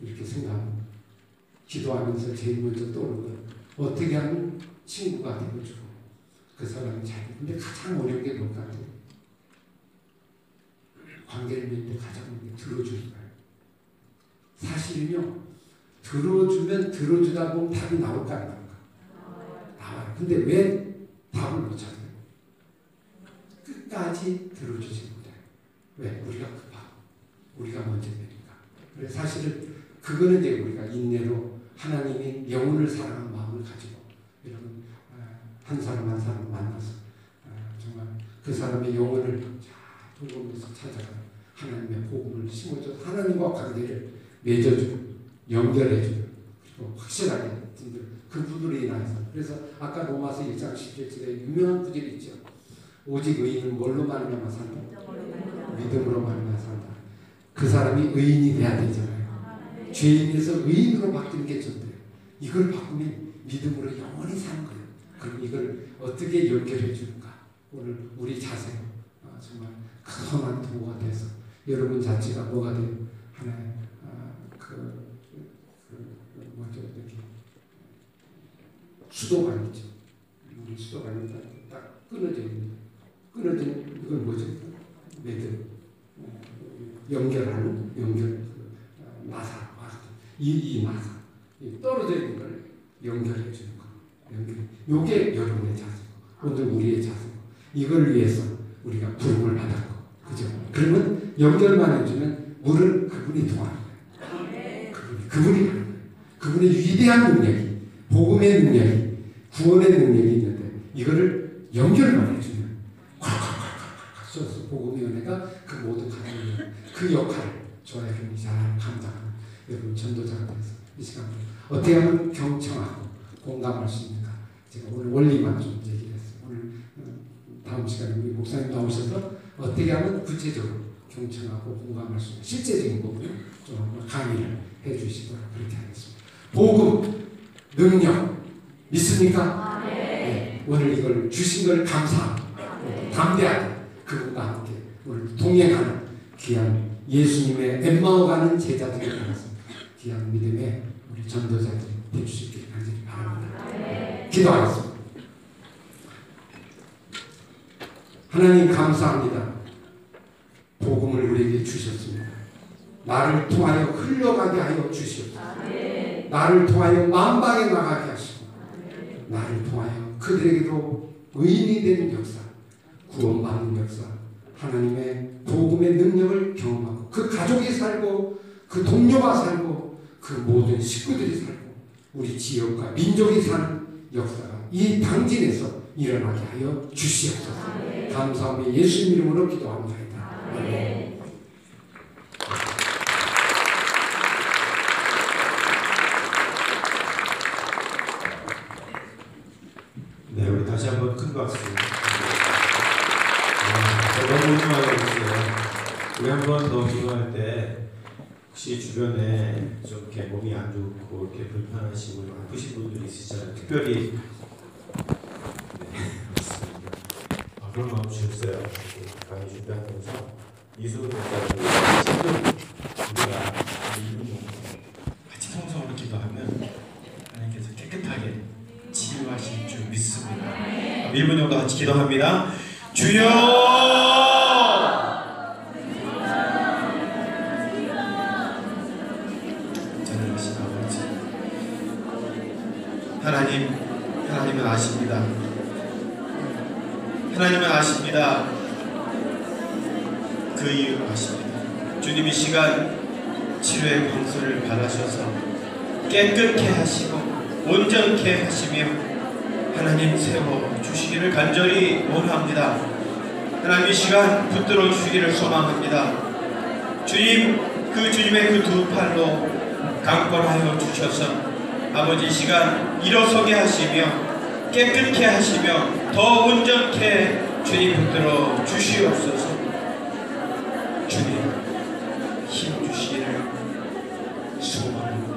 이렇게 생각하면 기도하면서 제일 먼저 떠오르는 건 어떻게 하면 친구가 되어주고 그 사람이 잘 근데 가장 어려운 게 뭘까? 관계를 맺는데 가장 어려운 게 들어주는 거예요. 사실은요 들어주면 들어주다 보면 답이 나올까 안 나올까? 나와요. 근데 왜 답을 못 찾아요? 끝까지 들어주지. 왜? 우리가 급하고 우리가 먼저 되니까. 그래서 사실은 그거는 이제 우리가 인내로 하나님이 영혼을 사랑하는 마음을 가지고 여러분 아, 한 사람 한 사람 만나서 아, 정말 그 사람의 영혼을 잘 돌보면서 찾아가 하나님의 복음을 심어줘 하나님과 관계를 맺어주고 연결해주고 그리고 확실하게 분들 그분으로 인해서 그래서 아까 로마서 1장 17절에 유명한 구절이 있죠. 오직 의인은 뭘로 말미암아 산다? 믿음으로 산다. 그 사람이 의인이 돼야 되잖아요. 죄인에서 의인으로 바뀌는 게 전도예요. 이걸 바꾸면 믿음으로 영원히 사는 거예요. 그럼 이걸 어떻게 연결해 주는가? 오늘 우리 자세로 어, 아, 정말 선한 도구가 돼서 여러분 자체가 뭐가 돼요? 하나의 아, 그, 그, 그 뭐죠 이렇게 수도관이죠. 우리 수도관이 딱, 딱 끊어져 있는 끊어진 이건 뭐죠? 매듭 어, 연결하는 연결 마사 이이 마사 이 떨어져 있는 걸 연결해 주는 거 연결. 요게 여러분의 자세고 오늘 우리의 자세고 이걸 위해서 우리가 부름을 받았고 그죠? 그러면 연결만 해주면 물은 그분이 도와는 거예요. 그분이 그분이. 그분의 위대한 능력이 복음의 능력이 구원의 능력이 있는데 이거를 연결만 해주면 콱콱콱콱 쏘서 복음의 은혜가 그 모든 가정에 그 역할을 저와 여러분이 잘 감당하는 여러분 전도자가 돼서 이 시간 어떻게 하면 경청하고 공감할 수 있는가 제가 오늘 원리만 좀 얘기를 했어요. 오늘 어, 다음 시간에 우리 목사님 나오셔서 어떻게 하면 구체적으로 경청하고 공감할 수 있는 실제적인 부분을 좀 한번 강의를 해주시도록 그렇게 하겠습니다. 복음, 능력 믿습니까? 네. 오늘 이걸 주신 걸 감사하고 담대하게 그분과 함께 오늘 동행하는 귀한 예수님의 엠마오 가는 제자들이 되어서 귀한 믿음의 우리 전도자들이 되주시길 간절히 바랍니다. 기도하겠습니다. 하나님 감사합니다. 복음을 우리에게 주셨습니다. 나를 통하여 흘러가게 하여 주시옵소서. 나를 통하여 만방에 나가게 하시고 나를 통하여 그들에게도 의인이 되는 역사, 구원받는 역사, 하나님의 복음의 능력을 경험하고 그 가족이 살고 그 동료가 살고 그 모든 식구들이 살고 우리 지역과 민족이 사는 역사가 이 당진에서 일어나게 하여 주시옵소서. 감사하며 예수 이름으로 기도합니다. 아멘. 이렇게 몸이 안 좋고 이렇게 불편하시고 좀 아프신 분들이 있으시잖아요. 특별히 네. 아, 그런 마음 주셨어요. 강의 준비하면서 친구 우리가 같이 통성으로 기도하면 하나님께서 깨끗하게 치유하실 줄 믿습니다. 1분 정도 같이 기도합니다. 주여! 하나님은 아십니다. 하나님은 아십니다. 그 이유를 아십니다. 주님 이 시간 치료의 방수를 받으셔서 깨끗게 하시고 온전케 하시며 하나님 세워 주시기를 간절히 원합니다. 하나님 이 시간 붙들어 주시기를 소망합니다. 주님 그 주님의 그 두 팔로 강권하여 주셔서 아버지 이 시간 일어서게 하시며 깨끗게 하시며 더 온전케 주님 붙들어 주시옵소서. 주님 힘 주시기를 소망합니다.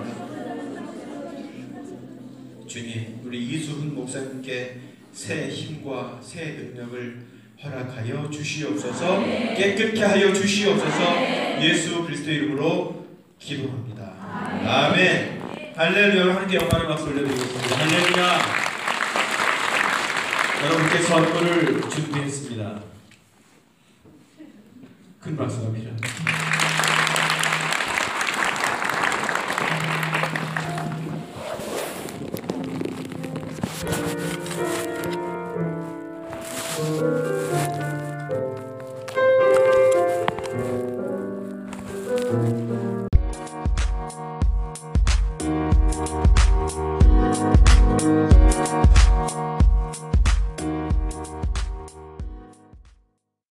주님, 우리 이수훈 목사님께 새 힘과 새 능력을 허락하여 주시옵소서, 깨끗게 하여 주시옵소서, 예수 그리스도 이름으로 기도합니다. 아멘. 할렐루야. 하나님께 영광의 박수 올려드리겠습니다. 할렐루야. 여러분께 선물을 준비했습니다. 큰 박수 갑니다.